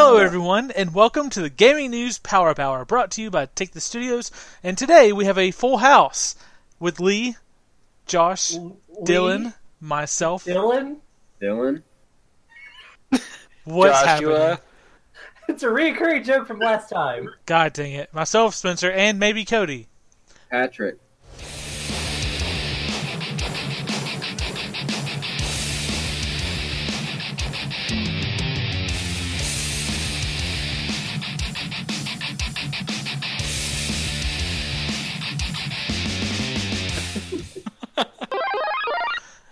Hello, everyone, and welcome to the Gaming News Power Hour, brought to you by Take the Studios. And today we have a full house with Lee, Josh, Dylan, myself. Dylan? Dylan? What's Joshua. happening? It's a recurring joke from last time. God dang it. Myself, Spencer, and maybe Cody. Patrick.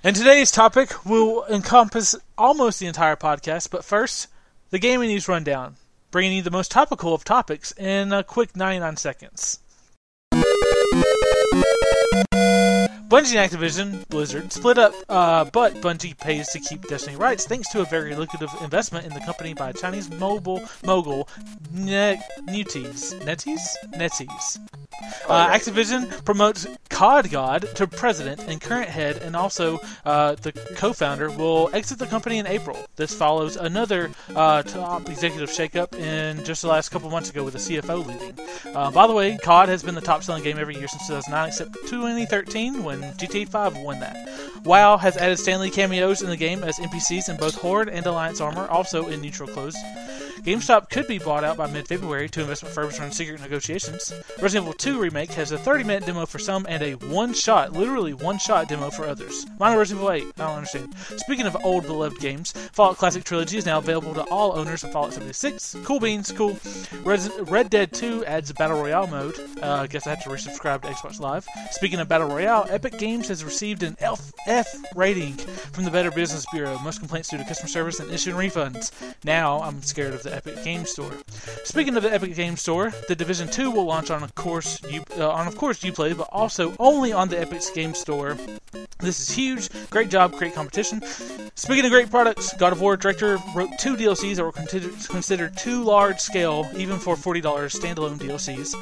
And today's topic will encompass almost the entire podcast, but first, the gaming news rundown, bringing you the most topical of topics in a quick 99 seconds. Bungie and Activision Blizzard split up, uh, but Bungie pays to keep Destiny rights thanks to a very lucrative investment in the company by Chinese mobile mogul ne- NetEase. NetEase? NetEase. Uh, Activision promotes COD God to president and current head, and also uh, the co-founder will exit the company in April. This follows another uh, top executive shakeup in just the last couple months ago with the CFO leaving. Uh, by the way, COD has been the top-selling game every year since 2009, except 2013 when GTA 5 won that. WoW has added Stan Lee cameos in the game as NPCs in both Horde and Alliance armor, also in neutral clothes. GameStop could be bought out by mid-February. to investment firms in secret negotiations. Resident Evil 2 remake has a 30-minute demo for some and a one-shot, literally one-shot demo for others. Mine Resident Evil 8. I don't understand. Speaking of old beloved games, Fallout Classic Trilogy is now available to all owners of Fallout 76. Cool beans, cool. Res- Red Dead 2 adds battle royale mode. Uh, I guess I have to resubscribe to Xbox Live. Speaking of battle royale, Epic Games has received an F, F rating from the Better Business Bureau. Most complaints due to customer service and issuing refunds. Now I'm scared of the Epic Games Store. Speaking of the Epic Games Store, the Division 2 will launch on of course you uh, on of course Uplay, but also only on the Epic Games Store. This is huge. Great job, great competition. Speaking of great products, God of War director wrote two DLCs that were considered, considered too large scale, even for $40 standalone DLCs.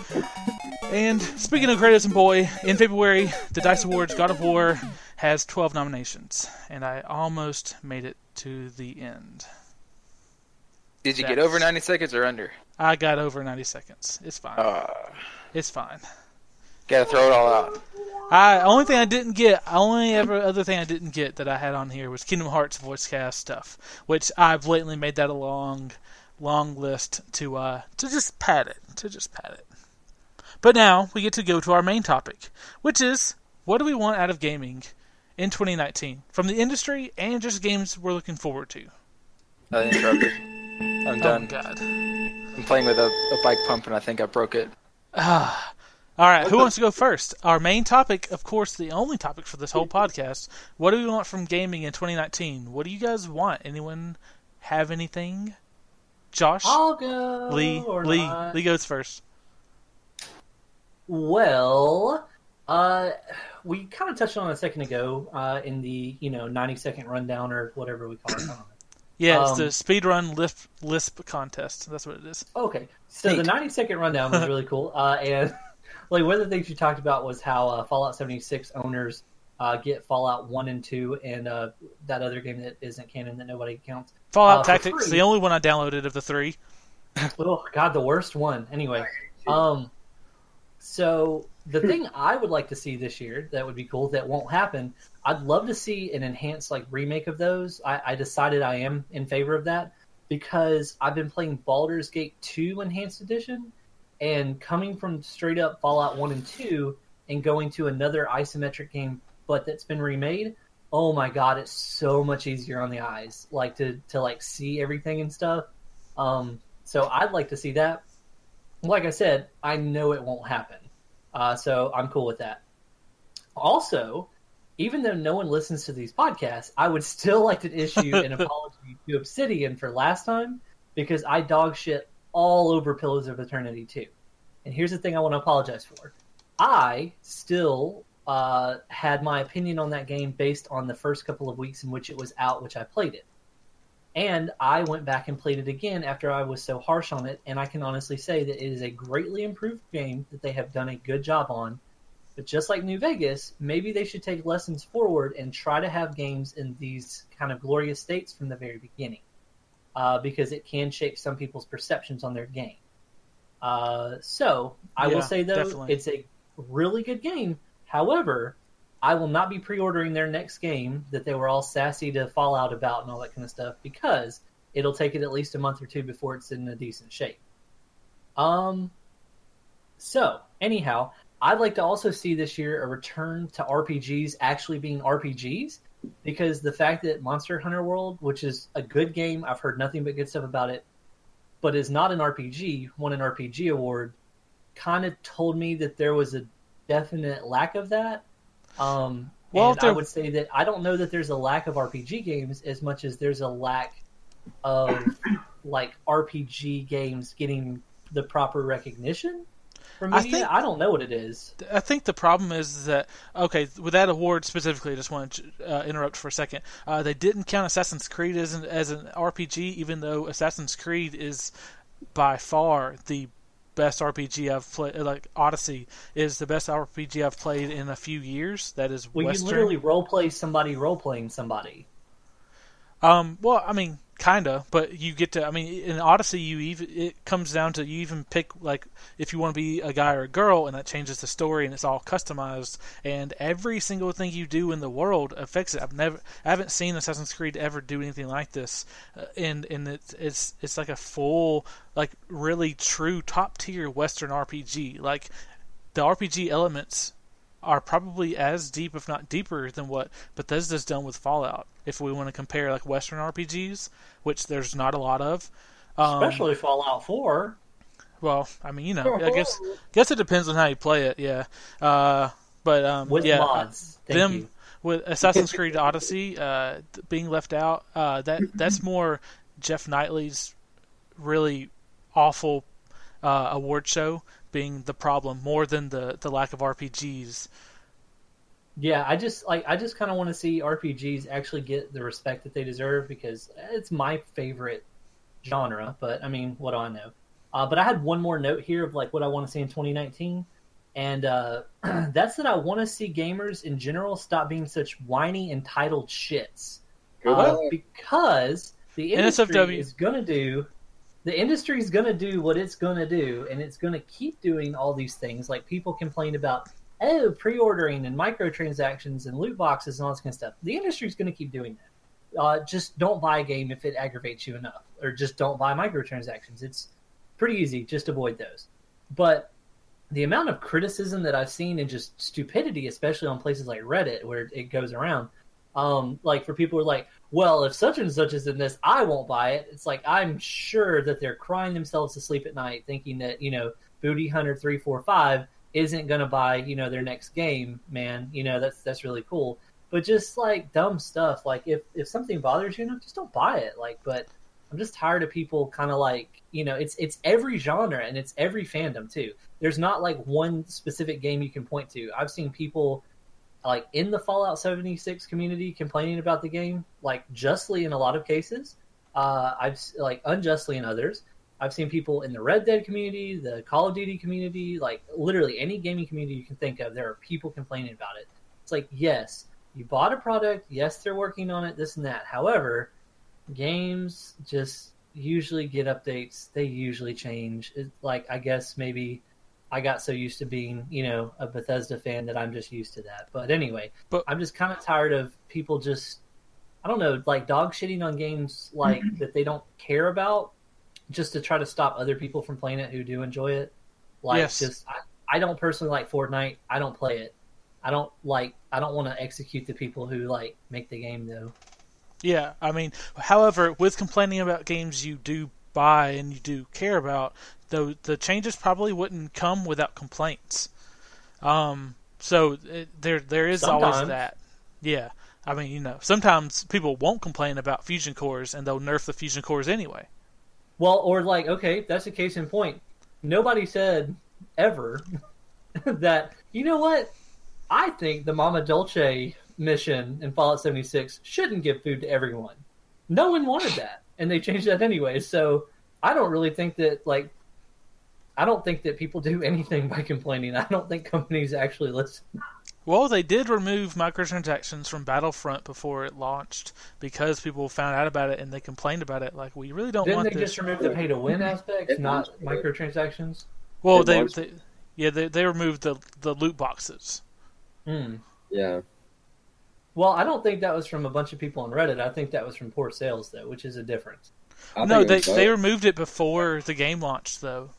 And speaking of Kratos and Boy, in February, the DICE Awards God of War has 12 nominations, and I almost made it to the end. Did you get over 90 seconds or under? I got over 90 seconds. It's fine. Uh, It's fine. gotta throw it all out. I only thing I didn't get, only ever other thing I didn't get that I had on here was Kingdom Hearts voice cast stuff, which I blatantly made that a long, long list to uh to just pad it, to just pad it. But now we get to go to our main topic, which is what do we want out of gaming in 2019 from the industry and just games we're looking forward to. Uninterrupted. I'm Oh done. God. I'm playing with a, a bike pump and I think I broke it. Ah. All right, who wants to go first? Our main topic, of course, the only topic for this whole podcast. What do we want from gaming in 2019? What do you guys want? Anyone have anything? Josh, I'll go. Lee, or Lee, not. Lee goes first. Well, uh, we kind of touched on it a second ago uh, in the you know ninety second rundown or whatever we call it. I don't know. Yeah, it's Um, the speedrun lisp, lisp contest. That's what it is. Okay, so the 90 second rundown was really cool. Uh, and like one of the things you talked about was how uh, Fallout 76 owners uh, get Fallout 1 and 2 and uh, that other game that isn't canon that nobody counts. Fallout uh, Tactics, the only one I downloaded of the three. Oh God, the worst one. Anyway, um, so the thing I would like to see this year that would be cool that won't happen. I'd love to see an enhanced like remake of those. I, I decided I am in favor of that because I've been playing Baldur's Gate 2 Enhanced Edition, and coming from straight up Fallout 1 and 2 and going to another isometric game, but that's been remade. Oh my god, it's so much easier on the eyes, like to to like see everything and stuff. Um, so I'd like to see that. Like I said, I know it won't happen, uh, so I'm cool with that. Also, even though no one listens to these podcasts, I would still like to issue an apology to Obsidian for last time because I dog shit all over Pillars of Eternity 2. And here's the thing I want to apologize for. I still uh, had my opinion on that game based on the first couple of weeks in which it was out, which I played it. And I went back and played it again after I was so harsh on it, and I can honestly say that it is a greatly improved game that they have done a good job on. But just like New Vegas, maybe they should take lessons forward and try to have games in these kind of glorious states from the very beginning. uh, because it can shape some people's perceptions on their game. Uh, so I Yeah, will say though, definitely. it's a really good game. However, I will not be pre-ordering their next game that they were all sassy to Fallout about and all that kind of stuff because it'll take it at least a month or two before it's in a decent shape. Um. So anyhow, I'd like to also see this year a return to RPGs actually being RPGs because the fact that Monster Hunter World, which is a good game, I've heard nothing but good stuff about it, but is not an RPG, won an RPG award, kind of told me that there was a definite lack of that. Um, Well, and I would say that I don't know that there's a lack of RPG games as much as there's a lack of like RPG games getting the proper recognition from I think- I don't know what it is. I think the problem is that okay, with that award specifically, I just want to uh, interrupt for a second. Uh, they didn't count Assassin's Creed as an as an RPG, even though Assassin's Creed is by far the best RPG I've played. Like Odyssey is the best RPG I've played in a few years. That is Well, Western. you literally role play somebody role playing somebody. Um, well, I mean, kinda, but you get to. I mean, in Odyssey, you even it comes down to you even pick like if you want to be a guy or a girl, and that changes the story, and it's all customized. And every single thing you do in the world affects it. I've never, I haven't seen Assassin's Creed ever do anything like this, uh, and and it's it's it's like a full, like really true top tier Western RPG. Like the RPG elements are probably as deep, if not deeper, than what Bethesda's done with Fallout. If we want to compare like Western RPGs, which there's not a lot of, um, Especially Fallout 4. well, I mean, you know, I guess guess it depends on how you play it. Yeah, uh, but um, With yeah, mods. Thank them you. with Assassin's Creed Odyssey uh, being left out. Uh, that that's more Geoff Keighley's really awful uh, award show being the problem more than the the lack of RPGs. Yeah, I just like I just kind of want to see RPGs actually get the respect that they deserve because it's my favorite genre. But I mean, what do I know? Uh, but I had one more note here of like what I want to see in 2019, and uh, that's that I want to see gamers in general stop being such whiny entitled shits. Uh, because the industry NSFW. is going to do the industry is going to do what it's going to do and it's going to keep doing all these things. Like people complain about oh pre-ordering and microtransactions and loot boxes and all this kind of stuff. The industry is going to keep doing that. Uh, just don't buy a game if it aggravates you enough or just don't buy microtransactions. It's pretty easy. Just avoid those. But the amount of criticism that i've seen and just stupidity especially on places like reddit where it goes around um, like for people who are like, well, if such and such is in this, I won't buy it. It's like I'm sure that they're crying themselves to sleep at night, thinking that you know Booty Hunter three four five isn't going to buy you know their next game. Man, you know that's that's really cool. But just like dumb stuff, like if if something bothers you enough, just don't buy it. Like, but I'm just tired of people kind of like you know it's it's every genre and it's every fandom too. There's not like one specific game you can point to. I've seen people like in the Fallout 76 community complaining about the game, like justly in a lot of cases. Uh, I've like unjustly in others. I've seen people in the Red Dead community, the Call of Duty community, like literally any gaming community you can think of. There are people complaining about it. It's like yes, you bought a product. Yes, they're working on it. This and that. However, games just usually get updates. They usually change. It, like I guess maybe I got so used to being, you know, a Bethesda fan that I'm just used to that. But anyway, But- I'm just kind of tired of people just, I don't know, like dog shitting on games like mm-hmm. that they don't care about, just to try to stop other people from playing it who do enjoy it. Like, Yes. just I, I don't personally like Fortnite. I don't play it. I don't like. I don't want to execute the people who like make the game though. Yeah, I mean, however, with complaining about games you do buy and you do care about, though the changes probably wouldn't come without complaints. Um, so it, there there is always that. Yeah, I mean, you know, sometimes people won't complain about fusion cores and they'll nerf the fusion cores anyway. Well, or like, okay, that's a case in point. Nobody said ever that, you know what? I think the Mama Dolce mission in Fallout 76 shouldn't give food to everyone. No one wanted that, and they changed that anyway. So I don't really think that, like, I don't think that people do anything by complaining. I don't think companies actually listen. Well, they did remove microtransactions from Battlefront before it launched because people found out about it and they complained about it. Like, we really don't Didn't want they this. just remove the pay to win aspect, It not microtransactions? well, they, they, yeah, they they removed the the loot boxes. Hmm. Yeah. Well, I don't think that was from a bunch of people on Reddit. I think that was from poor sales, though, which is a difference. I no, they they removed it before the game launched, though.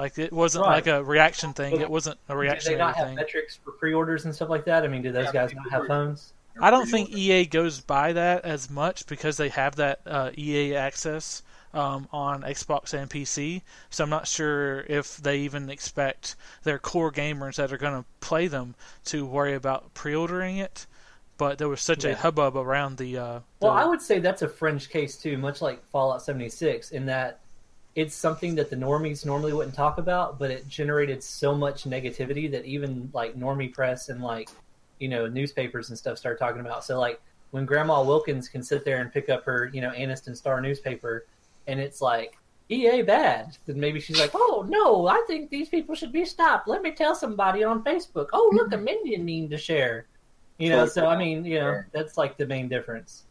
Like it wasn't Right. like a reaction thing. But It wasn't a reaction. Thing. Do they reactionary not have thing. metrics for pre-orders and stuff like that? I mean, do those Yeah, guys not have phones? I don't think EA goes by that as much because they have that uh, EA access um, on Xbox and PC. So I'm not sure if they even expect their core gamers that are going to play them to worry about pre-ordering it. But there was such a hubbub around the. Uh, Well, the- I would say that's a fringe case too, much like Fallout 76, in that it's something that the normies normally wouldn't talk about, but it generated so much negativity that even like normie press and like you know newspapers and stuff started talking about. So like when Grandma Wilkins can sit there and pick up her you know Anniston Star newspaper, and it's like EA bad, then maybe she's like, oh no, I think these people should be stopped. Let me tell somebody on Facebook. Oh look, a minion meme to share. You know, so I mean, you know, that's like the main difference.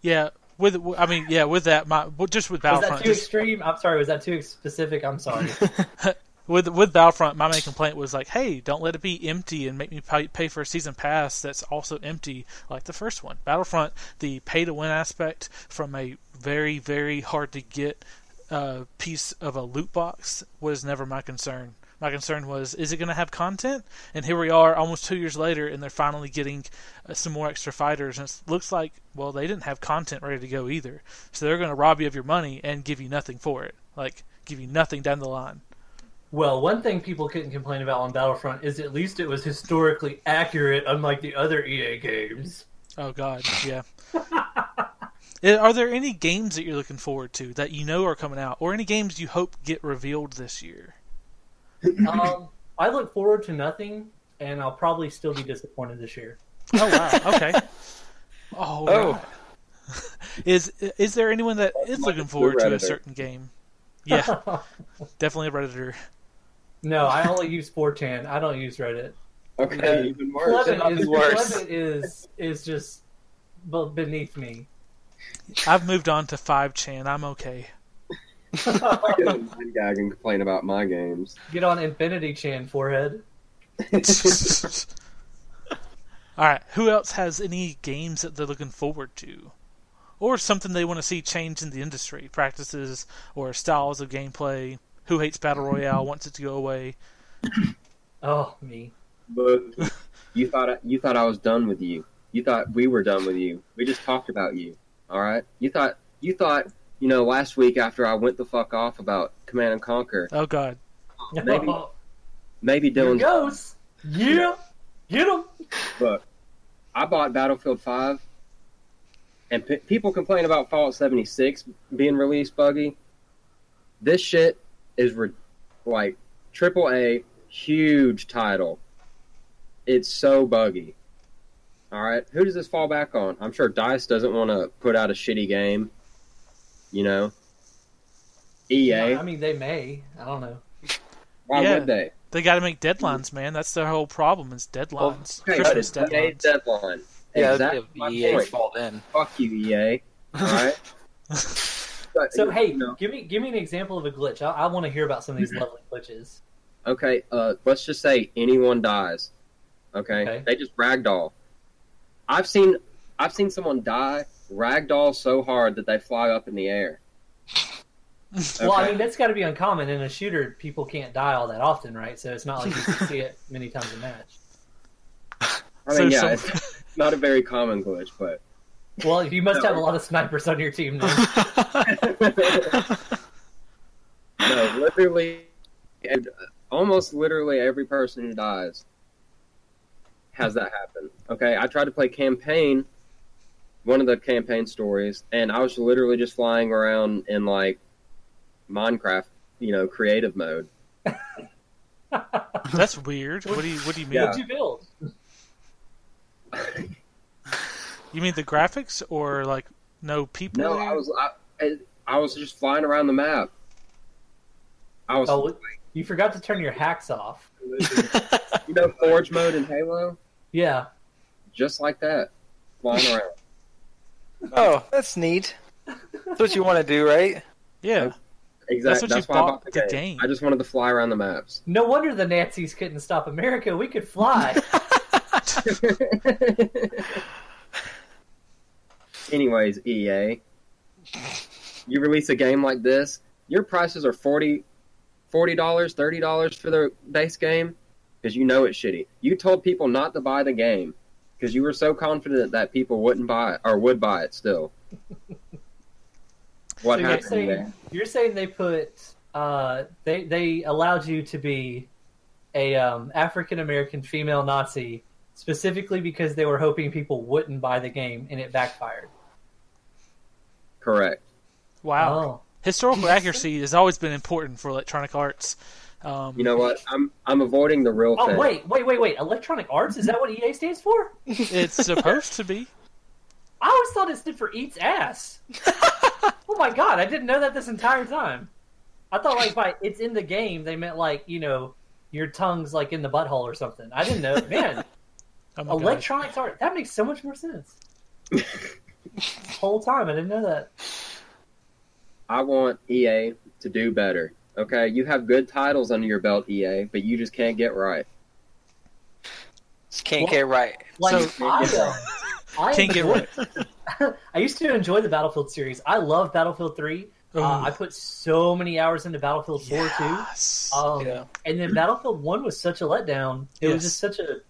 yeah, with I mean, yeah, with that, my just with Was Battlefront, that too just- extreme? I'm sorry. Was that too specific? I'm sorry. with with Battlefront, my main complaint was like, hey, don't let it be empty and make me pay, pay for a season pass that's also empty like the first one. Battlefront, the pay to win aspect from a very very hard to get uh, piece of a loot box was never my concern. My concern was, is it going to have content? And here we are, almost two years later, and they're finally getting uh, some more extra fighters. And it looks like, well, they didn't have content ready to go either. So they're going to rob you of your money and give you nothing for it. Like, give you nothing down the line. well, one thing people couldn't complain about on Battlefront is at least it was historically accurate, unlike the other EA games. Oh God, yeah. Eh, are there any games that you're looking forward to that you know are coming out, or any games you hope get revealed this year? Um, I look forward to nothing, and I'll probably still be disappointed this year. Oh wow, okay. Oh, Oh. right. is is there anyone that is like looking forward to a certain game? Yeah, definitely a redditor. no, I only use 4chan. I don't use Reddit. Okay, even worse. Plebit is, worse. Plebit is is just beneath me. I've moved on to five chan. I'm okay. I get on 9GAG and complain about my games. Get on Infinity Chan, forehead. All right. Who else has any games that they're looking forward to, or something they want to see change in the industry, practices or styles of gameplay? Who hates battle royale? Wants it to go away? Oh, me. But you thought I, you thought I was done with you. You thought we were done with you. We just talked about you. All right. You thought you thought you know last week after I went the fuck off about Command and Conquer. Oh God. Maybe- Maybe Here Dylan's goes. Yeah. Get him. Look, I bought Battlefield 5, and p- people complain about Fallout 76 being released buggy. This shit is re- like triple A, huge title. It's so buggy. All right, who does this fall back on? I'm sure Dice doesn't want to put out a shitty game. You know, EA. I mean, they may. I don't know. Why Yeah. would they? They got to make deadlines, man. That's their whole problem is deadlines. Okay, Christmas but it's EA's deadlines. deadline. Yeah, exactly that'd my be EA's fault then. Fuck you, EA. All right. But, So hey, you know, give me give me an example of a glitch. I, I want to hear about some of these lovely glitches. Okay, uh, let's just say anyone dies. Okay? Okay. they just ragdoll. I've seen, I've seen someone die ragdoll so hard that they fly up in the air. Well, I mean, that's got to be uncommon in a shooter. People can't die all that often, right? So it's not like you can see it many times a match. I So yeah, some- it's not a very common glitch, but Well, you must have a lot of snipers on your team. Then. no, literally, and almost literally every person who dies has that happen. Okay, I tried to play campaign, one of the campaign stories, and I was literally just flying around in like Minecraft, you know, creative mode. That's weird. What do you What do you mean? Yeah. What'd you build? You mean the graphics or like no people? No. I was I, I- I was just flying around the map. I was Oh, You forgot to turn your hacks off. you know Forge mode in Halo? Yeah. Just like that. Flying around. Oh, that's neat. That's what you want to do, right? Yeah. Exactly. what you That's, why I bought bought the the game. game. I just wanted to fly around the maps. No wonder the Nazis couldn't stop America. We could fly. Anyways, EA, you release a game like this, your prices are 40 dollars, thirty dollars for the base game because you know it's shitty. You told people not to buy the game because you were so confident that people wouldn't buy it or would buy it still. What So you're happened saying there? you're saying they put uh, they they allowed you to be a um, African American female Nazi specifically because they were hoping people wouldn't buy the game and it backfired. Correct. Wow. Oh, Historical accuracy has always been important for Electronic Arts. Um, You know what? I'm I'm avoiding the real oh thing. wait, wait, wait, wait! Electronic Arts is that what EA stands for? it's supposed to be. I always thought it stood for eats ass. oh my god, I didn't know that this entire time. I thought like by it's in the game they meant like you know your tongue's like in the butthole or something. I didn't know. Man, Oh my gosh. electronics art that makes so much more sense. Whole time I didn't know that. I want EA to do better. Okay, you have good titles under your belt, EA, but you just can't get right. Just can't Well- get right. Like So- I, uh, I Can't get enjoy- I used to enjoy the Battlefield series. I love Battlefield Three. Uh, I put so many hours into Battlefield Four too. Um, Yeah. And then Battlefield One was such a letdown. It Yes. was just such a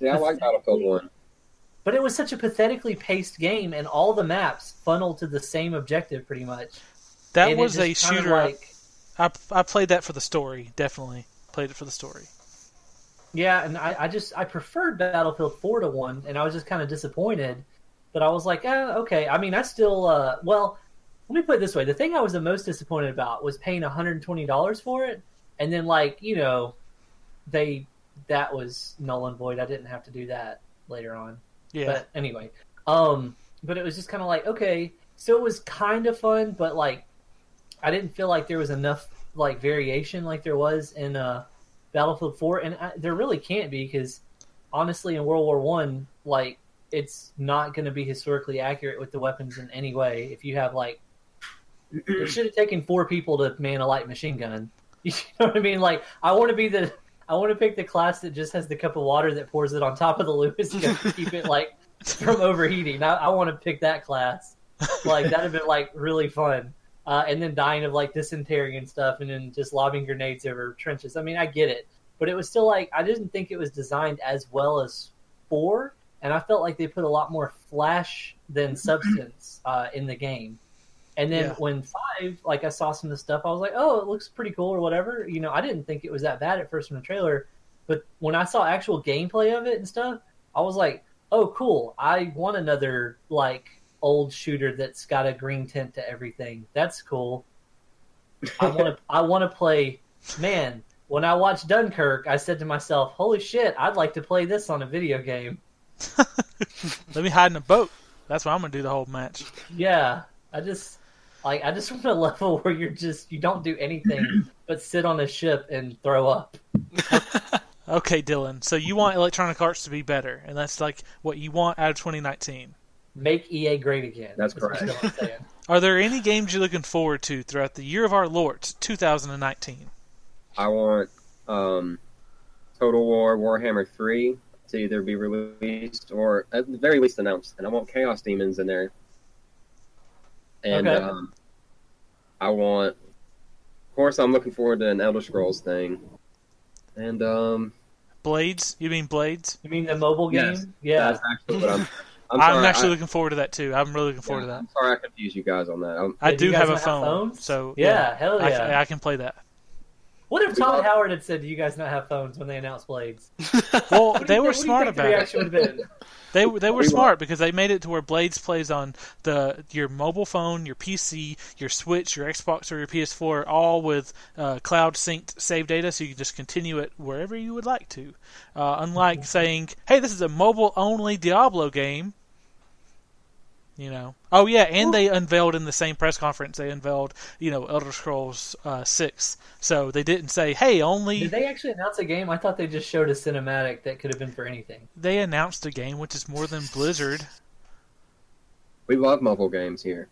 Yeah, I like Battlefield One. But it was such a pathetically paced game, and all the maps funneled to the same objective, pretty much. that And was a shooter. Like, I, I played that for the story. Definitely played it for the story. yeah, and I, I just I preferred Battlefield Four to one, and I was just kind of disappointed. But I was like, eh, okay. I mean, I still uh, well. Let me put it this way: the thing I was the most disappointed about was paying one hundred and twenty dollars for it, and then like you know, they that was null and void. I didn't have to do that later on. Yeah. But anyway, um, but it was just kind of like okay, so it was kind of fun, but like I didn't feel like there was enough like variation like there was in uh, Battlefield Four, and I, there really can't be because honestly, in World War One, like it's not going to be historically accurate with the weapons in any way. If you have like, it should have taken four people to man a light machine gun. You know what I mean? Like, I want to be the I want to pick the class that just has the cup of water that pours it on top of the Lewis gun to keep it like from overheating. I, I want to pick that class. Like that'd have been like really fun. Uh, and then dying of like dysentery and stuff, and then just lobbing grenades over trenches. I mean, I get it, but it was still like I didn't think it was designed as well as four, and I felt like they put a lot more flash than substance uh, in the game. And then Yeah. when five, like I saw some of the stuff, I was like, oh, it looks pretty cool or whatever. You know, I didn't think it was that bad at first from the trailer, but when I saw actual gameplay of it and stuff, I was like, oh, cool. I want another like old shooter that's got a green tint to everything. That's cool. I want to. I want to play. Man, when I watched Dunkirk, I said to myself, "Holy shit! I'd like to play this on a video game." Let me hide in a boat. That's what I'm gonna do the whole match. Yeah, I just like I just want a level where you're just you don't do anything but sit on a ship and throw up. Okay, Dylan. So you want Electronic Arts to be better, and that's like what you want out of 2019. Make EA great again. That's is what correct. Are there any games you're looking forward to throughout the year of our Lord, 2019? I want um, Total War Warhammer 3 to either be released or at the very least announced. And I want Chaos Demons in there. And Okay. um, I want, of course, I'm looking forward to an Elder Scrolls thing. And um, Blades? You mean Blades? You mean the mobile game? Yes, yeah. that's actually what I'm. I'm, I'm, actually I, looking forward to that too. I'm really looking forward to that. I'm sorry I confused you guys on that. I'm, I do have a not have phone, phones? so Yeah, hell I, yeah. I can play that. What if Todd Howard had said, "Do you guys not have phones?" when they announced Blades? Well, they were think- what do you smart about it. reaction would have been? They they were We smart because they made it to where Blades plays on the your mobile phone, your PC, your Switch, your Xbox, or your PS4, all with uh, cloud synced save data, so you can just continue it wherever you would like to. Uh, unlike saying, "Hey, this is a mobile only Diablo game," You know. Oh yeah, and they unveiled in the same press conference. They unveiled, you know, Elder Scrolls uh, Six. So they didn't say, "Hey, only." Did they actually announce a game? I thought they just showed a cinematic that could have been for anything. They announced a game, which is more than Blizzard. We love mobile games here.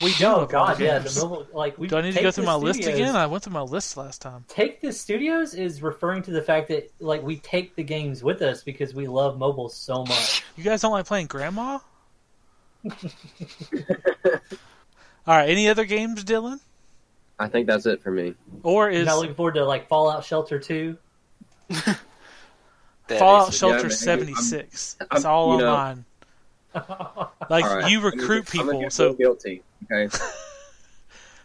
We do. Oh love God, mobile yeah. games. The mobile, like we Do I need to go through the my list again? I went through my list last time. Take the studios is referring to the fact that like we take the games with us because we love mobile so much. You guys don't like playing Grandma? All right. Any other games, Dylan? I think that's it for me. Or You're is not looking forward to like Fallout Shelter Two. Fallout Shelter man, I'm- seventy six? It's all you know- online. Like All right, you recruit get- I'm people, so guilty. Okay.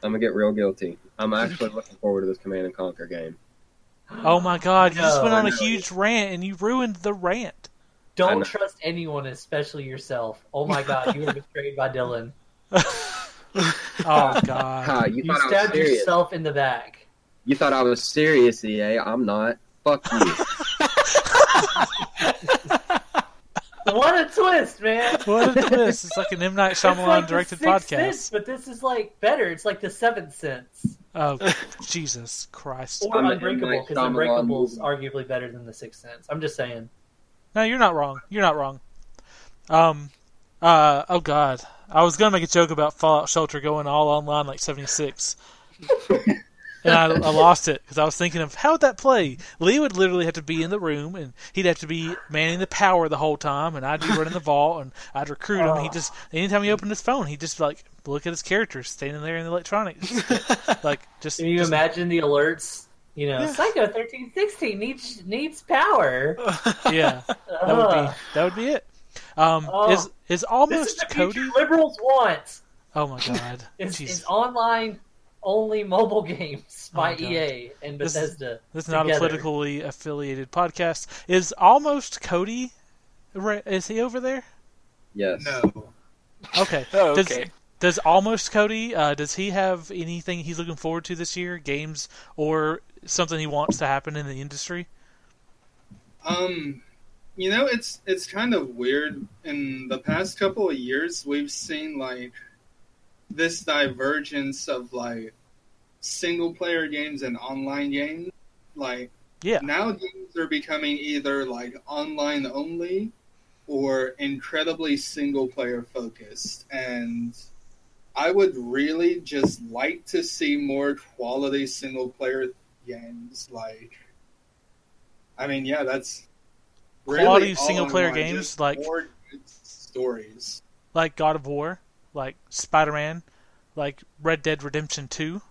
I'm gonna get real guilty. I'm actually looking forward to this Command and Conquer game. oh my god, you just went on a huge rant and you ruined the rant. I Don't trust anyone, especially yourself. Oh my God, you were betrayed by Dylan. Oh god. Ha, you, You thought I was stabbed yourself in the back. You thought I was serious, EA. I'm not. Fuck you. What a twist, man! What a twist! It's like an M Night Shyamalan like the directed Sixth podcast. Sense, but this is like better. It's like the Seventh Sense Oh Jesus Christ! or I'm. Unbreakable because Shyamalan Unbreakable's movie. arguably better than the Sixth Sense. I'm just saying. No, you're not wrong. You're not wrong. Um, uh, oh god, I was gonna make a joke about Fallout Shelter going all online like '76, and I, I lost it because I was thinking of how would that play. Lee would literally have to be in the room, and he'd have to be manning the power the whole time, and I'd be running the vault, and I'd recruit him. He just anytime he opened his phone, he'd just like look at his characters standing there in the electronics, like just. Can you just- imagine the alerts? You know, Yeah. Psycho thirteen sixteen needs needs power. Yeah, that would be that would be it. Um, Oh. is is this is almost the Cody? liberals want. Oh my god, It's, it's online only mobile games Oh by my God. EA and Bethesda. This is not a politically affiliated podcast. Is almost Cody? ra- Is he over there? Yes. No. Okay. Oh, Does, okay. does almost Cody? Uh, does he have anything he's looking forward to this year? Games or something he wants to happen in the industry? Um, you know, it's it's kind of weird. In the past couple of years, we've seen like this divergence of like single player games and online games. Like Yeah. now, games are becoming either like online only or incredibly single player focused, and I would really just like to see more quality single player games. Like, I mean, yeah, that's really Quality all single-player games, just like- more good stories. Like God of War, like Spider Man, like Red Dead Redemption Two.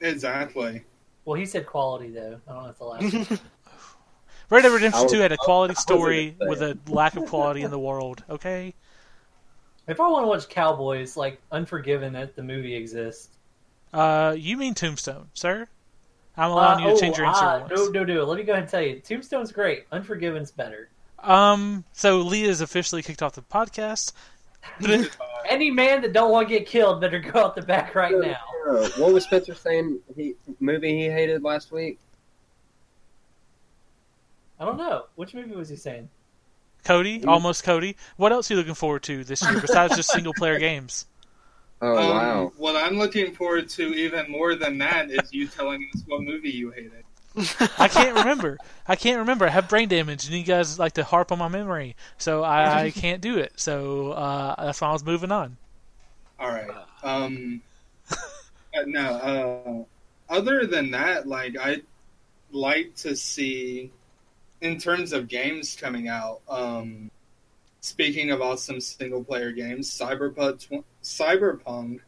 Exactly. Well, he said quality though. I don't know if the last. one. Red Dead Redemption was- Two had a quality was story gonna with a lack of quality in the world. Okay. if I want to watch Cowboys, like Unforgiven, that the movie exists. Uh, you mean Tombstone, sir? I'm allowing Uh, you to change oh, your answer once. No, no, no. Let me go ahead and tell you. Tombstone's great. Unforgiven's better. Um, so Leah is officially kicked off the podcast. Any man that don't want to get killed better go out the back right now. Uh, what was Spencer saying? He movie he hated last week. I don't know. Which movie was he saying? Cody, almost Cody. What else are you looking forward to this year besides just single player games? Oh Um, wow. What I'm looking forward to even more than that is you telling us what movie you hated. I can't remember. I can't remember. I have brain damage, and you guys like to harp on my memory, so I, I can't do it. So uh, that's why I was moving on. All right. Um, uh, no. Uh, other than that, like I'd like to see, in terms of games coming out. Um, speaking of awesome single player games, Cyberpunk tw- Cyberpunk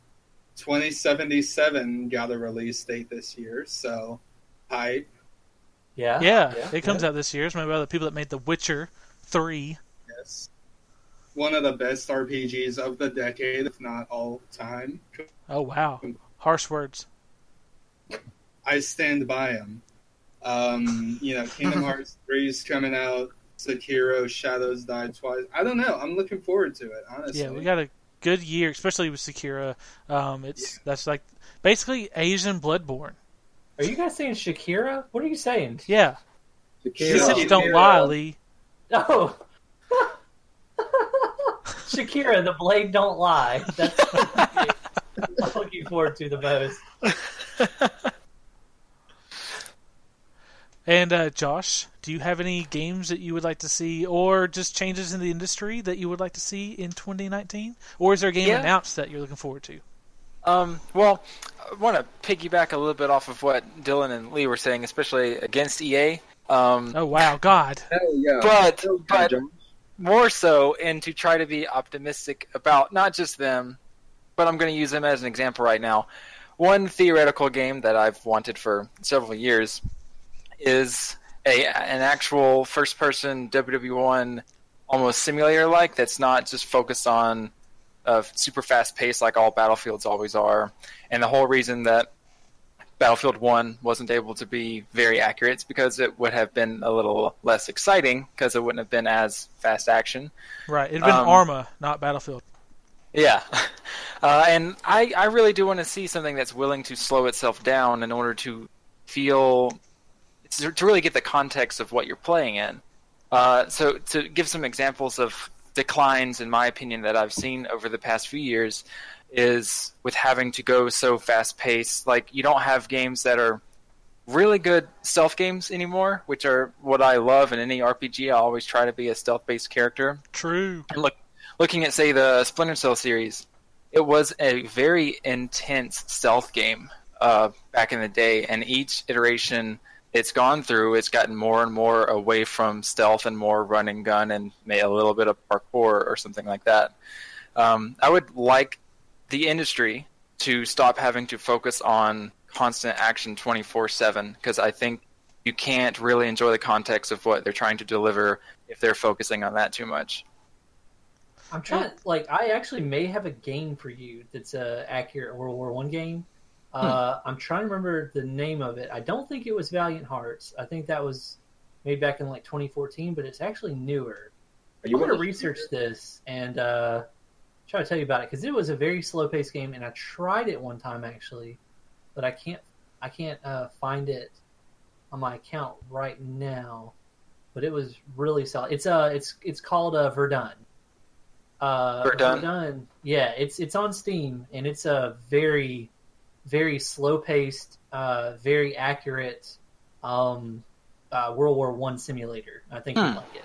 2077 got a release date this year, so hype. Yeah. Yeah, yeah, it comes yeah. out this year. It's made by the people that made The Witcher Three. Yes. One of the best RPGs of the decade, if not all time. Oh wow, harsh words. I stand by him. Um, you know, Kingdom Hearts 3 is coming out. Sekiro, Shadows Die Twice. I don't know. I'm looking forward to it, honestly. Yeah, we got a good year, especially with Sekira. Um, it's that's like basically Asian Bloodborne. Are you guys saying Shakira? What are you saying? Yeah, Shakira. these hips Shakira. don't lie, Lee. Oh. Shakira, the blade don't lie. That's what I'm looking forward to the most. And uh, Josh, do you have any games that you would like to see, or just changes in the industry that you would like to see in 2019? Or is there a game Yeah. announced that you're looking forward to? Um, well, I want to piggyback a little bit off of what Dylan and Lee were saying, especially against EA. Um, Oh wow, God! Yeah. but but more so, and to try to be optimistic about not just them, but I'm going to use them as an example right now. One theoretical game that I've wanted for several years is a an actual first-person WWE1 almost simulator-like that's not just focused on uh, super fast pace like all battlefields always are. And the whole reason that Battlefield 1 wasn't able to be very accurate is because it would have been a little less exciting because it wouldn't have been as fast action. Right, it'd been Um, Arma, not Battlefield. Yeah. Uh, and I, I really do want to see something that's willing to slow itself down in order to feel to to really get the context of what you're playing in. Uh, so to give some examples of declines, in my opinion, that I've seen over the past few years is with having to go so fast paced. Like you don't have games that are really good stealth games anymore, which are what I love in any RPG. I always try to be a stealth based character. True. And look, looking at say the Splinter Cell series, it was a very intense stealth game uh, back in the day, and each iteration it's gone through, it's gotten more and more away from stealth and more run and gun and may a little bit of parkour or something like that. Um, I would like the industry to stop having to focus on constant action 24/7 because I think you can't really enjoy the context of what they're trying to deliver if they're focusing on that too much. I'm trying. Like, I actually may have a game for you that's a accurate World War One game. Uh, I'm trying to remember the name of it. I don't think it was Valiant Hearts. I think that was made back in like 2014, but it's actually newer. Are you I'm going to research this and uh, try to tell you about it because it was a very slow paced game, and I tried it one time actually, but I can't I can't uh, find it on my account right now. But it was really solid. It's uh it's it's called uh, Verdun. Uh, Verdun? Yeah, it's it's on Steam, and it's a very very slow paced, uh, very accurate um, uh, World War One simulator. I think you'd Hmm. like it.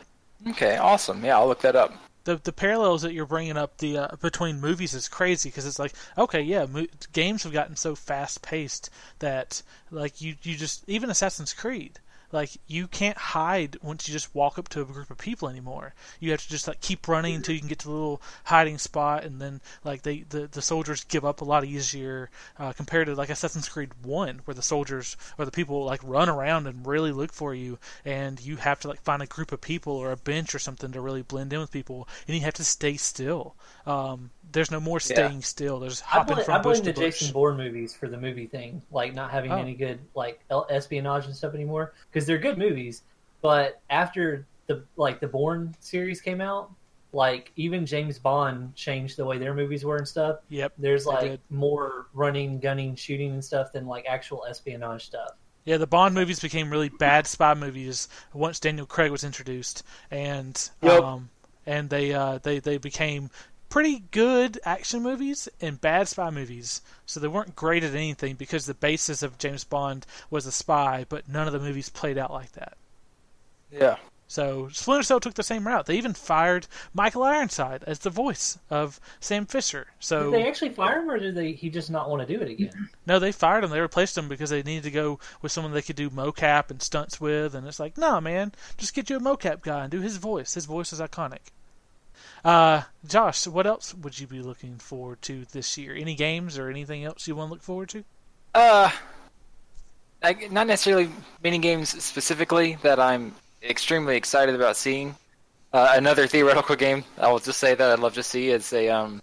Okay, awesome. Yeah, I'll look that up. The the parallels that you're bringing up the uh, between movies is crazy because it's like okay yeah mo- games have gotten so fast paced that like you you just even Assassin's Creed like you can't hide once you just walk up to a group of people anymore. You have to just like keep running until you can get to the little hiding spot, and then like they the, the soldiers give up a lot easier uh, compared to like Assassin's Creed One, where the soldiers or the people like run around and really look for you, and you have to like find a group of people or a bench or something to really blend in with people, and you have to stay still. Um, there's no more Yeah. staying still. There's I hopping blame, from I bush blame to the bush. Jason Bourne movies for the movie thing, like not having Oh. any good like espionage and stuff anymore because they're good movies. But after the like the Bourne series came out, like even James Bond changed the way their movies were and stuff. Yep. There's like more running, gunning, shooting and stuff than like actual espionage stuff. Yeah, the Bond movies became really bad spy movies once Daniel Craig was introduced, and Yep. um, and they uh, they they became pretty good action movies and bad spy movies. So they weren't great at anything because the basis of James Bond was a spy, but none of the movies played out like that. Yeah. So Splinter Cell took the same route. They even fired Michael Ironside as the voice of Sam Fisher. So Did they actually fire him, or did they he just not want to do it again? no, they fired him. They replaced him because they needed to go with someone they could do mocap and stunts with. And it's like, nah, man, just get you a mocap guy and do his voice. His voice is iconic. Uh, Josh, what else would you be looking forward to this year? Any games or anything else you want to look forward to? Uh, I, not necessarily mini games specifically that I'm extremely excited about seeing. Uh, another theoretical game I will just say that I'd love to see is a um,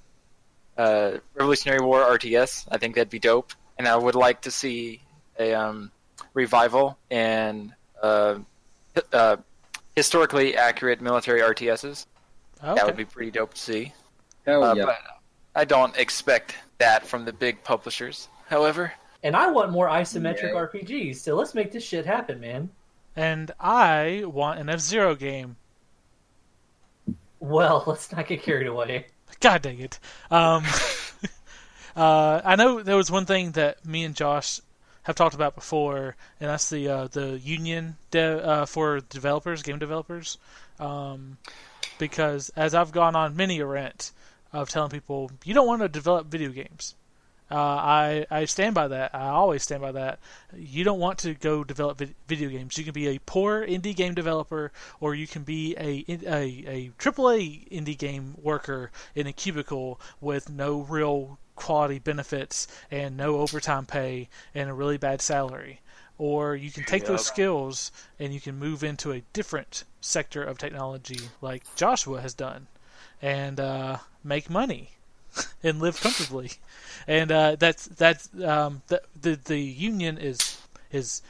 uh, Revolutionary War RTS. I think that'd be dope, and I would like to see a um, revival and uh, uh, historically accurate military RTSs. Okay. That would be pretty dope to see. Hell Uh, yeah. But I don't expect that from the big publishers. However, And I want more isometric Yeah. RPGs. So let's make this shit happen, man. And I want an F Zero game. Well, let's not get carried away. God dang it. Um, uh, I know there was one thing that me and Josh have talked about before, and that's the uh, the union de- uh, for developers, game developers. Um, because as I've gone on many a rant of telling people, you don't want to develop video games. Uh, I I stand by that. I always stand by that. You don't want to go develop vid- video games. You can be a poor indie game developer, or you can be a a a AAA indie game worker in a cubicle with no real quality benefits and no overtime pay and a really bad salary. Or you can take those skills and you can move into a different sector of technology, like Joshua has done, and uh, make money and live comfortably. And uh, that's that's um, the, the the union is is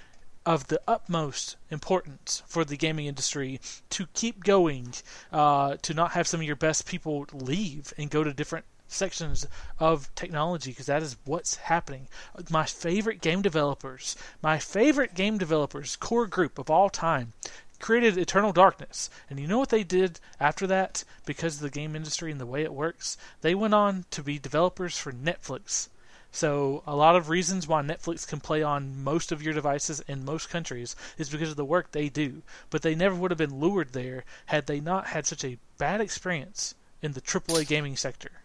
of the utmost importance for the gaming industry to keep going, uh, to not have some of your best people leave and go to different sections of technology because that is what's happening. My favorite game developers, my favorite game developers, core group of all time, created Eternal Darkness. And you know what they did after that because of the game industry and the way it works? They went on to be developers for Netflix. So a lot of reasons why Netflix can play on most of your devices in most countries is because of the work they do. But they never would have been lured there had they not had such a bad experience in the AAA gaming sector.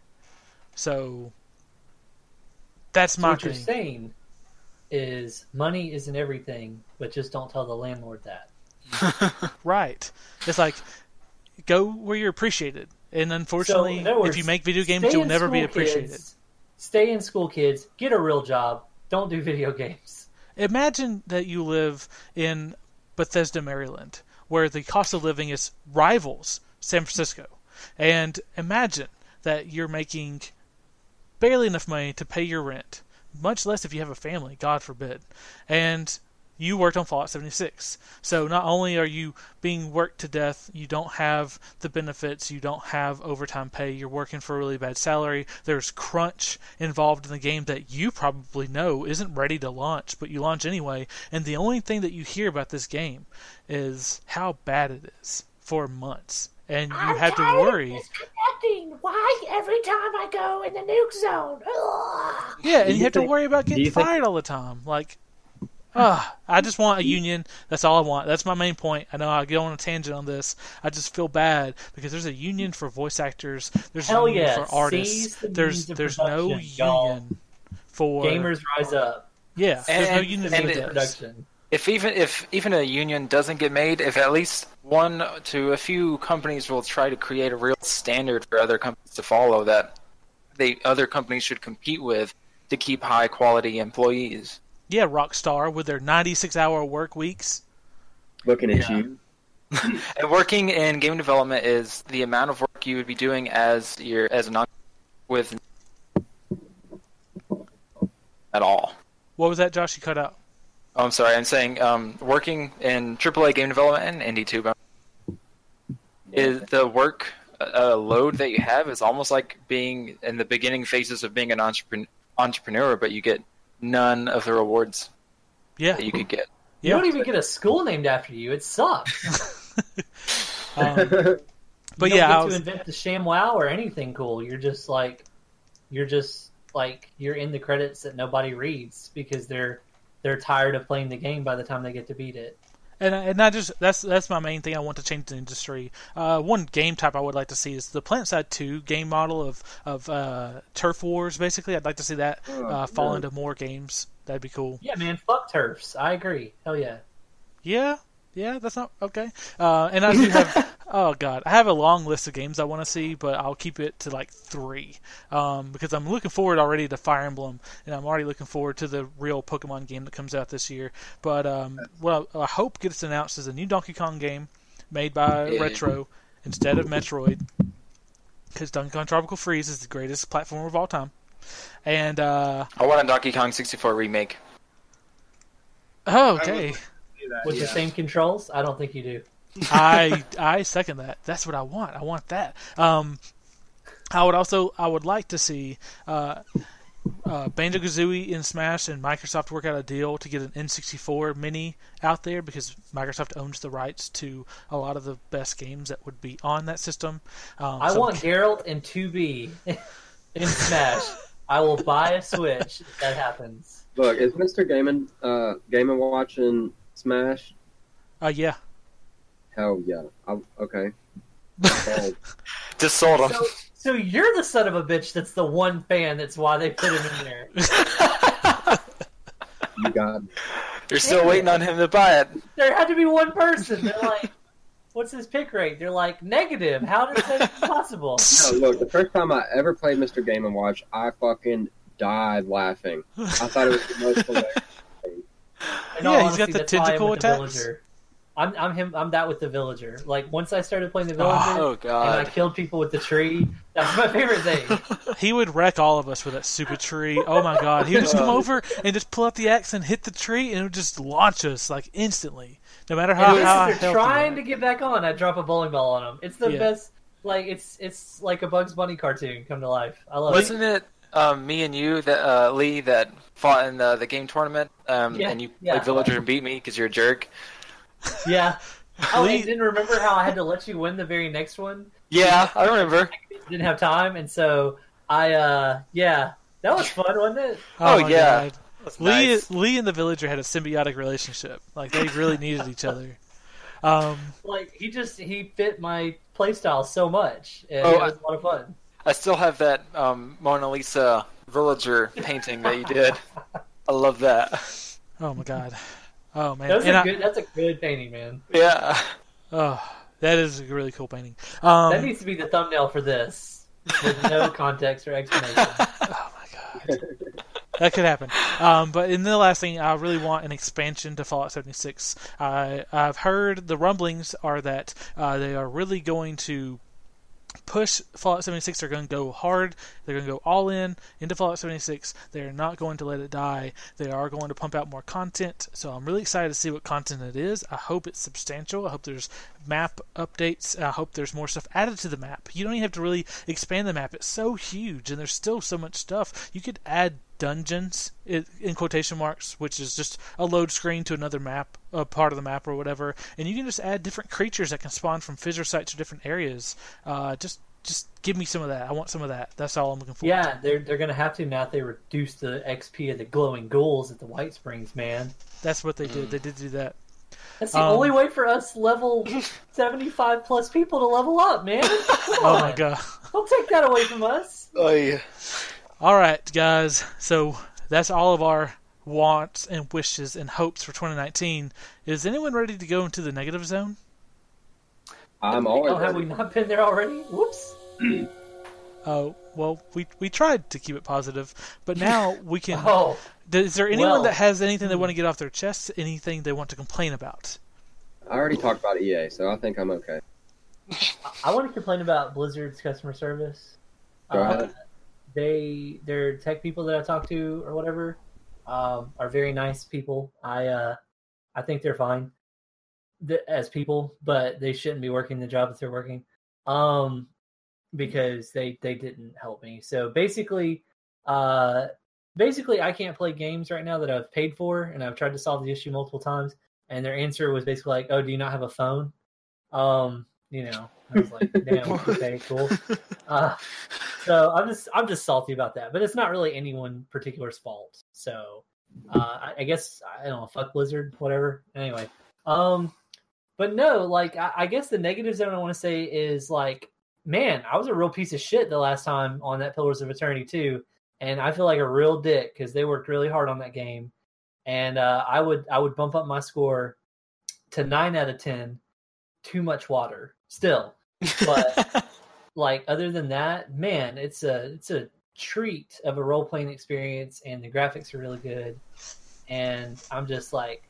So that's So my what you're saying is money isn't everything, but just don't tell the landlord that. Right. It's like go where you're appreciated. And unfortunately, in other words, if you make video games, you'll never be appreciated. kids. Stay in school, kids. Get a real job. Don't do video games. Imagine that you live in Bethesda, Maryland, where the cost of living is rivals San Francisco. And imagine that you're making barely enough money to pay your rent, much less if you have a family, God forbid. And you worked on Fallout 76. So not only are you being worked to death, you don't have the benefits, you don't have overtime pay, you're working for a really bad salary. There's crunch involved in the game that you probably know isn't ready to launch, but you launch anyway. And the only thing that you hear about this game is how bad it is for months. And you I'm have to tired of worry. disconnecting. Why every time I go in the nuke zone? Ugh. Yeah, and Do you you have to worry about getting you think- fired all the time. Like, ah, I just want a union. That's all I want. That's my main point. I know I go on a tangent on this. I just feel bad because there's a union for voice actors. There's Hell a union yeah, for artists. the There's there's no production, y'all. union for Gamers rise up. Yeah, there's no union and for it- this. Production. If even if even a union doesn't get made, if at least one to a few companies will try to create a real standard for other companies to follow that they other companies should compete with to keep high quality employees. Yeah, Rockstar with their 96 hour work weeks. Looking at Yeah. you. And working in game development is the amount of work you would be doing as your as an with at all. What was that, Josh? You cut out. Oh, I'm sorry. I'm saying um, working in AAA game development and indie tube is the work uh, load that you have is almost like being in the beginning phases of being an entrepreneur, entrepreneur, but you get none of the rewards Yeah, that you could get. You Yeah. don't even get a school named after you. It sucks. um, You but don't yeah, get I to invent the ShamWow or anything cool. You're just like, you're just like you're in the credits that nobody reads because they're they're tired of playing the game by the time they get to beat it. and and I just that's that's my main thing. I want to change the industry. Uh, one game type I would like to see is the PlanetSide Two game model of of uh, turf wars. Basically, I'd like to see that Oh, uh, fall yeah. into more games. That'd be cool. Yeah, man, fuck turfs. I agree. Hell yeah. Yeah, yeah, that's not okay. Uh, and I do have, oh god, I have a long list of games I want to see, but I'll keep it to like three um, because I'm looking forward already to Fire Emblem, and I'm already looking forward to the real Pokemon game that comes out this year. But um, what I, I hope gets announced is a new Donkey Kong game made by Yeah. Retro instead of Metroid, because Donkey Kong Tropical Freeze is the greatest platformer of all time. And uh, I want a Donkey Kong 64 remake. oh, okay. that, With the same controls? I don't think you do. I I second that. That's what I want. I want that. Um, I would also I would like to see uh, uh, Banjo Kazooie in Smash and Microsoft work out a deal to get an N64 Mini out there because Microsoft owns the rights to a lot of the best games that would be on that system. Um, I so- want Geralt and 2B in Smash. I will buy a Switch if that happens. Look, is Mr. Gaming uh Gaming watching Smash? Uh, yeah. Hell yeah. I, okay. Just sold him. So, so you're the son of a bitch that's the one fan that's why they put him in there. you got You're still waiting on him to buy it. There had to be one person. They're like, what's his pick rate? They're like, negative. How does that be possible? No, look, the first time I ever played Mr. Game and Watch, I fucking died laughing. I thought it was the most hilarious. In all Yeah, he's got the that's why tentacle with the attacks. villager. I'm, I'm him. I'm that with the villager. Like once I started playing the villager, Oh and I killed people with the tree. That's my favorite thing. He would wreck all of us with that stupid tree. Oh my god. He would just come over and just pull out the axe and hit the tree and it would just launch us like instantly. No matter how, And how if they're trying are. to get back on, I drop a bowling ball on them. It's the Yeah. best. Like it's it's like a Bugs Bunny cartoon come to life. I love it. Wasn't it um, me and you that uh, Lee that fought in the, the game tournament? Um, Yeah, and you yeah. played villager and beat me because you're a jerk. It. Yeah. Oh, Lee- didn't remember how I had to let you win the very next one. Yeah, I remember. Didn't have time, and so I. uh Yeah, that was fun, wasn't it? Oh, Oh, yeah. God. Lee, nice. Lee and the villager had a symbiotic relationship. Like they really needed each other. Um, Like he just he fit my playstyle so much, and Oh, it was a lot of fun. I still have that um, Mona Lisa villager painting that you did. I love that. oh my god. Oh man. That's And a I- good. That's a good painting, man. Yeah. oh, that is a really cool painting. Um, that needs to be the thumbnail for this, with no context or explanation. Oh my god. that could happen. Um, but in the last thing, I really want an expansion to Fallout 76. I I've heard the rumblings are that uh, they are really going to push Fallout 76. They're going to go hard. They're going to go all in into Fallout 76. They're not going to let it die. They are going to pump out more content. So I'm really excited to see what content it is. I hope it's substantial. I hope there's map updates. I hope there's more stuff added to the map. You don't even have to really expand the map. It's so huge and there's still so much stuff. You could add dungeons in quotation marks, which is just a load screen to another map, a part of the map or whatever, and you can just add different creatures that can spawn from fissure sites or different areas. Uh, just just give me some of that. I want some of that. That's all I'm looking for. Yeah, they're they're gonna have to now. that They reduce the XP of the glowing ghouls at the White Springs, man. that's what they did. They did do that. That's the Um, only way for us level seventy-five plus people to level up, man. Come Oh on. my god. Don't take that away from us. Oh yeah. All right, guys. So that's all of our wants and wishes and hopes for 2019. Is anyone ready to go into the negative zone? I'm always Oh, have we not been there already? Whoops. Oh, well, we we tried to keep it positive, but now we can. Oh, Is there anyone well. that has anything they want to get off their chest? Anything they want to complain about? I already talked about EA, so I think I'm okay. I want to complain about Blizzard's customer service. Go Uh, ahead. They, their tech people that I talk to or whatever, um, are very nice people. I, uh, I think they're fine th- as people, but they shouldn't be working the job that they're working, um, because they they didn't help me. So basically, uh, basically, I can't play games right now that I've paid for, and I've tried to solve the issue multiple times. And their answer was basically like, "Oh, do you not have a phone?" Um, you know, I was like, "Damn, okay, cool." Uh, so I'm just I'm just salty about that, but it's not really anyone particular's fault. So uh, I, I guess I don't know, fuck Blizzard, whatever. Anyway, um, but no, like I, I guess the negative zone I want to say is like, man, I was a real piece of shit the last time on that Pillars of Eternity too, and I feel like a real dick because they worked really hard on that game, and uh, I would I would bump up my score to nine out of ten. Too much water still, but like other than that, man, it's a it's a treat of a role playing experience, and the graphics are really good. And I'm just like,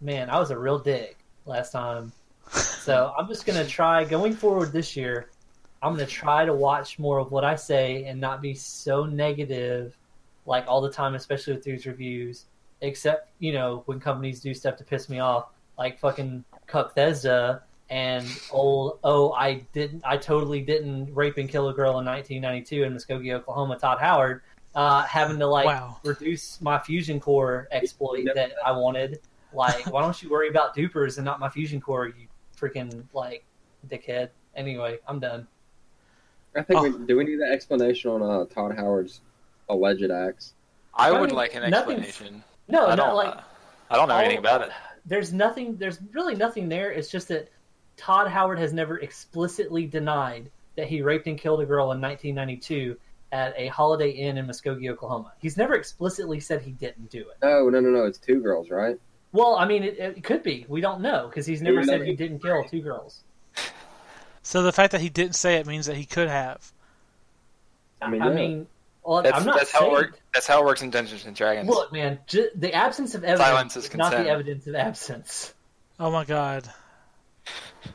man, I was a real dick last time. So I'm just gonna try going forward this year. I'm gonna try to watch more of what I say and not be so negative, like all the time, especially with these reviews. Except you know when companies do stuff to piss me off, like fucking Cuthesda and old oh I didn't I totally didn't rape and kill a girl in 1992 in Muskogee, Oklahoma. Todd Howard uh, having to like Wow. reduce my fusion core exploit Never that I wanted. Like, why don't you worry about dupers and not my fusion core? You freaking like dickhead. Anyway, I'm done. I think Oh. we, do we need an explanation on uh, Todd Howard's alleged acts? I I would mean, like an explanation. No, I not don't. like I don't know all- anything about it. there's nothing there's really nothing there it's just that todd howard has never explicitly denied that he raped and killed a girl in 1992 at a holiday inn in muskogee oklahoma he's never explicitly said he didn't do it No, no, no, no. It's two girls, right? well i mean it, it could be we don't know because he's never We said he didn't kill two girls So the fact that he didn't say it means that he could have. I mean, i yeah. mean well That's, i'm not that's how saying it works. That's how it works in Dungeons and Dragons. look man ju- the absence of evidence Silence is is not the evidence of absence Oh my god.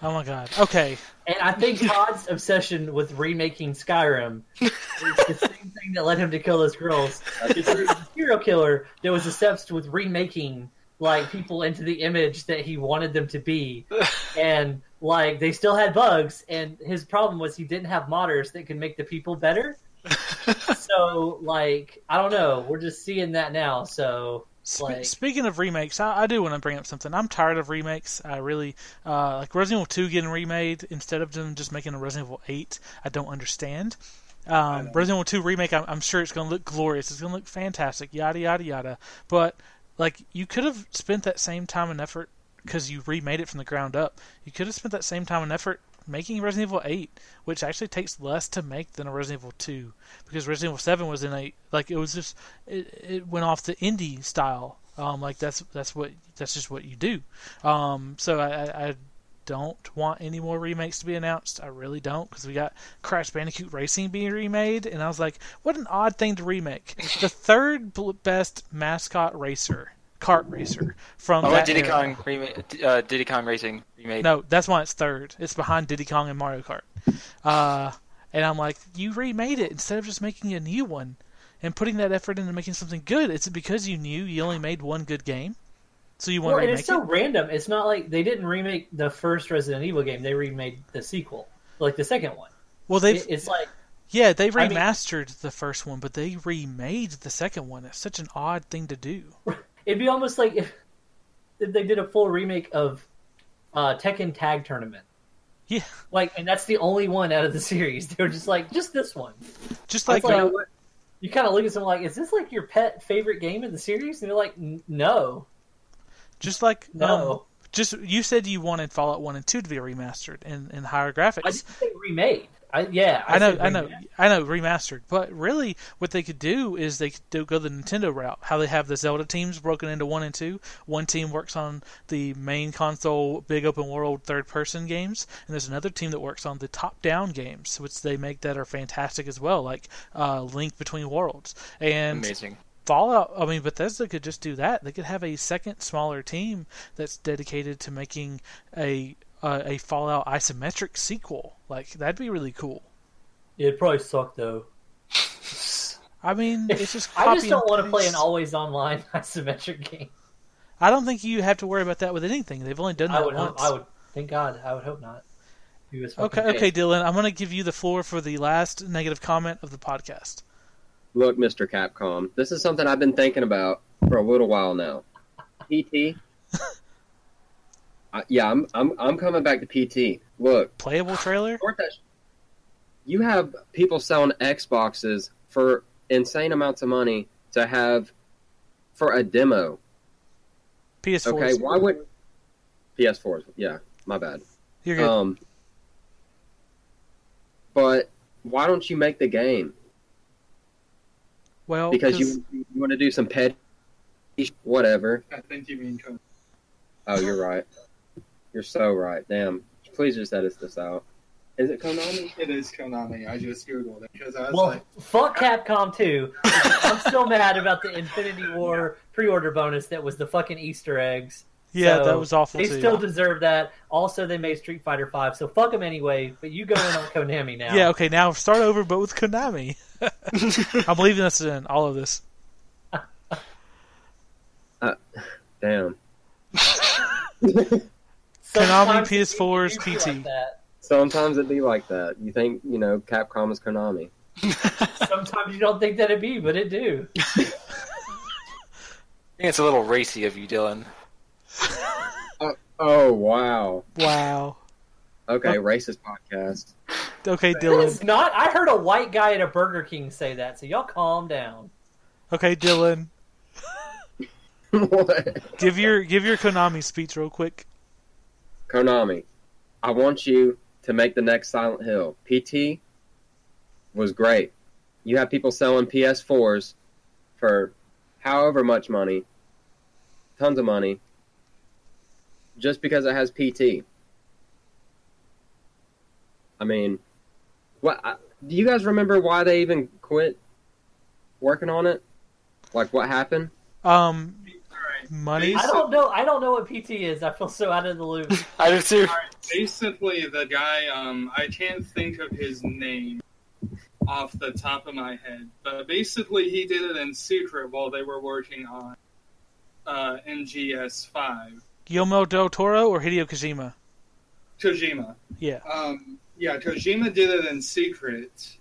Oh my god. Okay. And I think Todd's obsession with remaking Skyrim is the same thing that led him to kill those girls. He's a serial killer that was obsessed with remaking like people into the image that he wanted them to be, and like they still had bugs. And his problem was he didn't have modders that could make the people better. so like I don't know, we're just seeing that now. So Spe- Like- Speaking of remakes, I, I do want to bring up something. I'm tired of remakes. I really uh, like Resident Evil 2 getting remade instead of them just making a Resident Evil 8. I don't understand. Um. Resident Evil 2 remake, I'm, I'm sure it's going to look glorious. It's going to look fantastic. Yada yada yada. But like, you could have spent that same time and effort because you remade it from the ground up. You could have spent that same time and effort making Resident Evil 8, which actually takes less to make than a Resident Evil 2 because Resident Evil 7 was in a like it was just it, it went off the indie style. Um, like that's that's what that's just what you do. Um, so I, I, don't want any more remakes to be announced. I really don't because we got Crash Bandicoot Racing being remade, and I was like, what an odd thing to remake. the third best mascot racer, kart racer from Oh, that Diddy era. Kong uh, Diddy Kong Racing remade. No, that's why it's third. It's behind Diddy Kong and Mario Kart. Uh, and I'm like, you remade it instead of just making a new one and putting that effort into making something good. It's because you knew you only made one good game, so you want well, to and remake it's so it. random. It's not like they didn't remake the first Resident Evil game; they remade the sequel, like the second one. Well, they've It- it's like yeah, they I mean- remastered the first one, but they remade the second one. It's such an odd thing to do. it'd be almost like if, if they did a full remake of uh, Tekken Tag Tournament. Yeah. Like, and that's the only one out of the series. They were just like, just this one. Just like like, uh, You kind of look at someone like, is this like your pet favorite game in the series? And they're like, no, just like um, no. just you said you wanted Fallout One and Two to be remastered in, in higher graphics. I didn't say remade. I yeah, I know, I know. I know, remastered. But really, what they could do is they could do, go the Nintendo route. How they have the Zelda teams broken into one and two. One team works on the main console, big open world, third person games, and there's another team that works on the top down games, which they make that are fantastic as well, like uh, Link Between Worlds and Amazing. Fallout. I mean, Bethesda could just do that. They could have a second, smaller team that's dedicated to making a uh, a Fallout isometric sequel. Like that'd be really cool. It'd probably suck though. I mean, it's just. I just don't want to play an always online isometric game. I don't think you have to worry about that with anything. They've only done that I would once. hope. I would. Thank God. I would hope not. He was Okay, okay. Dylan. I'm going to give you the floor for the last negative comment of the podcast. Look, Mr. Capcom, this is something I've been thinking about for a little while now. PT. I, yeah, I'm, I'm I'm coming back to PT. Look, Playable trailer. sort that sh- you have people selling Xboxes for insane amounts of money to have for a demo. PS4. Okay, why would PS4s? Yeah, my bad. You're good. Um, but why don't you make the game? well, Because you you want to do some petty whatever. I think you mean Oh, you're right. You're so right. Damn. Please just edit this out. Is it Konami? It is Konami. I just googled it because I was Well, like, fuck Capcom too. I'm still mad about the Infinity War pre-order bonus that was the fucking Easter eggs. yeah, so that was awful They too. still deserve that. Also, they made Street Fighter Five, so fuck them anyway. But you go in on Konami now. Yeah, okay, now start over, but with Konami. I'm leaving this in all of this. Uh, damn. Sometimes Konami, PS4s, it PT. like that. Sometimes it'd be like that. You think, you know, Capcom is Konami. Sometimes you don't think that it be, but it do. I think it's a little racy of you, Dylan. Oh, oh wow. Wow. Okay, oh. racist podcast. Okay, It's Dylan. not. I heard a white guy at a Burger King say that, so y'all calm down. Okay, Dylan. what? Give your give your Konami speech real quick. Konami, I want you to make the next Silent Hill. PT was great. You have people selling PS4s for however much money, tons of money, just because it has PT. I mean, what? I, do you guys remember why they even quit working on it? Like what happened? Um. Money. I don't know. I don't know what PT is. I feel so out of the loop. I do too. Basically, the guy, um, I can't think of his name off the top of my head, but basically, he did it in secret while they were working on uh, MGS 5. Guillermo del Toro or Hideo Kojima. Kojima. Yeah. Um, yeah, Kojima did it in secret,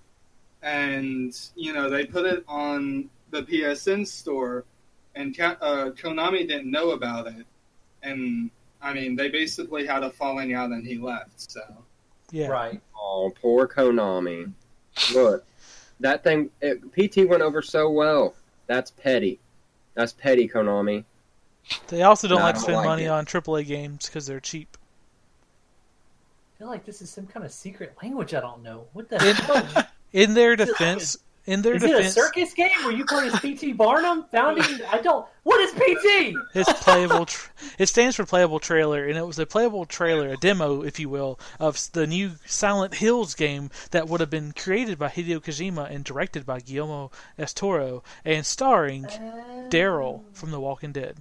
and you know they put it on the PSN store, and uh, Konami didn't know about it, and I mean they basically had a falling out, and he left. So Yeah. Right. Oh, poor Konami. Look, that thing, it, PT went over so well. That's petty. That's petty, Konami. They also don't No, like to don't spend like money it. on AAA games because they're cheap. I feel like this is some kind of secret language I don't know. What the It- hell? In their defense, in their Is it a circus game where you play as PT Barnum? Founding? I don't. What is PT? it's playable. Tr- it stands for playable trailer, and it was a playable trailer, a demo, if you will, of the new Silent Hills game that would have been created by Hideo Kojima and directed by Guillermo del Toro, and starring Daryl oh. from The Walking Dead.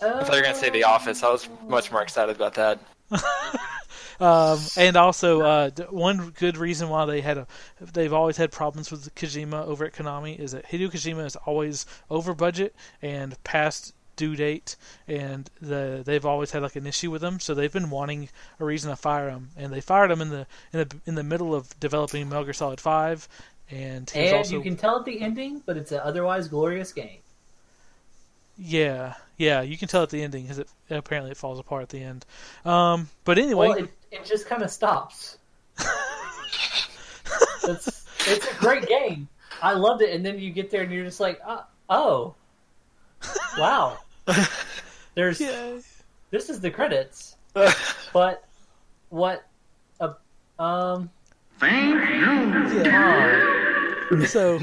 I thought you were gonna say The Office. I was much more excited about that. Um, and also, uh, d- one good reason why they had a, they've always had problems with Kojima over at Konami is that Hideo Kojima is always over budget and past due date, and the they've always had like an issue with him. So they've been wanting a reason to fire him, and they fired him in the in the in the middle of developing Metal Gear Solid Five, and And also you can tell at the ending, but it's an otherwise glorious game. Yeah yeah you can tell at the ending because it apparently it falls apart at the end. Um, but anyway, Well, it, it just kind of stops. it's it's a great game. I loved it, and then you get there and you're just like, uh, oh, wow. There's yeah. this is the credits, but what? Uh, um. Yeah. so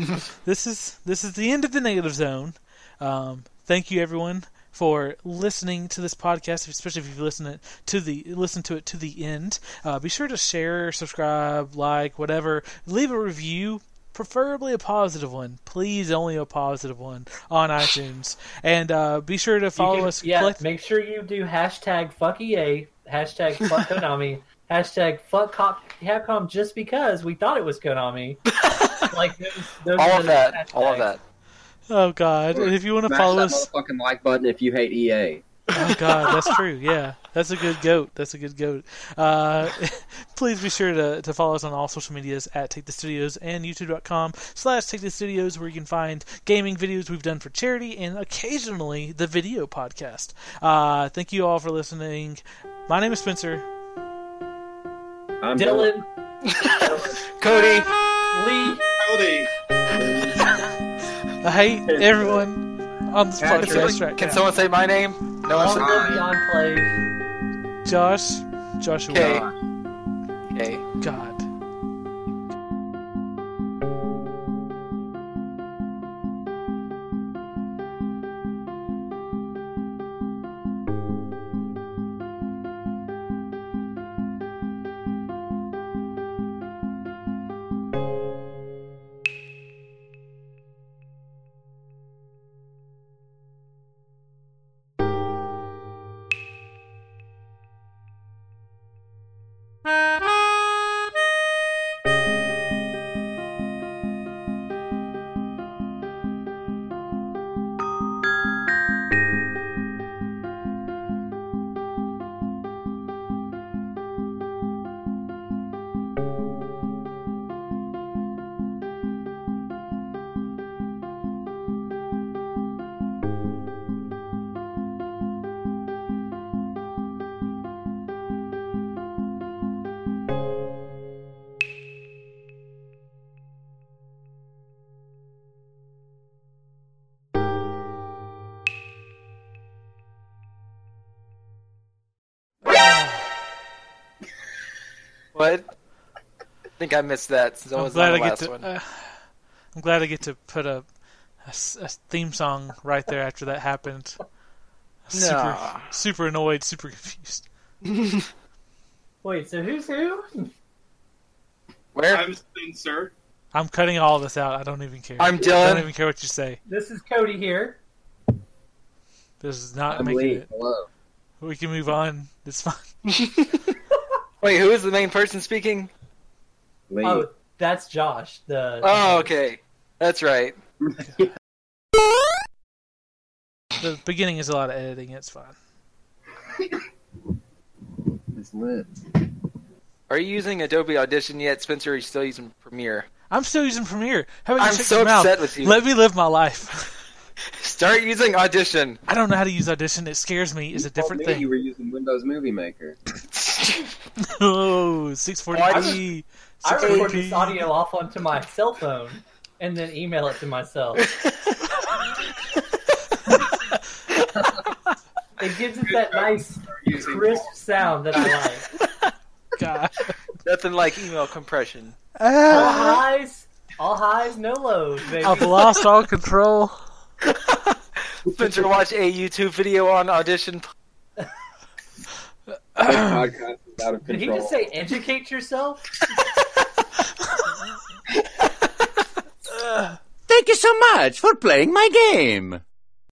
this is this is the end of the negative zone. Um, thank you everyone for listening to this podcast, especially if you've listened to the listen to it to the end. Uh, be sure to share, subscribe, like, whatever. Leave a review. Preferably a positive one, please. Only a positive one on iTunes, and uh, be sure to follow can- us. Yeah, collect- make sure you do hashtag fuck EA, hashtag fuck Konami, hashtag fuck Cop- Capcom just because we thought it was Konami. like those, those all are of that. All of that. Oh God! And if you want to follow that us, motherfucking like button if you hate EA. Oh God, that's true. Yeah, that's a good goat. That's a good goat. Uh, please be sure to, to follow us on all social medias at Take the Studios and YouTube.com slash Take the Studios, where you can find gaming videos we've done for charity and occasionally the video podcast. Uh, thank you all for listening. My name is Spencer. I'm Dylan, Cody. Lee, Cody. I hate everyone on this Can podcast right Can now. someone say my name? No one all said. of the Enclave. Josh, Joshua. Okay. Okay. God. Think I missed that since I I'm was glad on I the get last to. one. Uh, I'm glad I get to put a theme song right there after that happened. Super, Nah. super annoyed, super confused. Wait, so who's who? Where? I'm Spencer. I'm cutting all this out. I don't even care. I'm I don't even care what you say. This is Cody here. This is not I'm making Lee. it. Hello. We can move on. It's fine. Wait, who is the main person speaking? Lee. Oh, that's Josh. The Oh, okay. That's right. The beginning is a lot of editing. It's fine. It's lit. Are you using Adobe Audition yet, Spencer? Or are you still using Premiere? I'm still using Premiere. How about you I'm shut so your mouth? upset with you. Let me live my life. Start using Audition. I don't know how to use Audition. It scares me. It's a oh, different me thing. You were using Windows Movie Maker. oh, 640p. I record 640p. this audio off onto my cell phone and then email it to myself. it gives it that nice, crisp sound that I like. God. Nothing like email compression. All Ah, highs, all highs, no lows, baby. I've lost all control. Spencer, watch a YouTube video on Audition. This podcast is out of Did he just say educate yourself? Thank you so much for playing my game.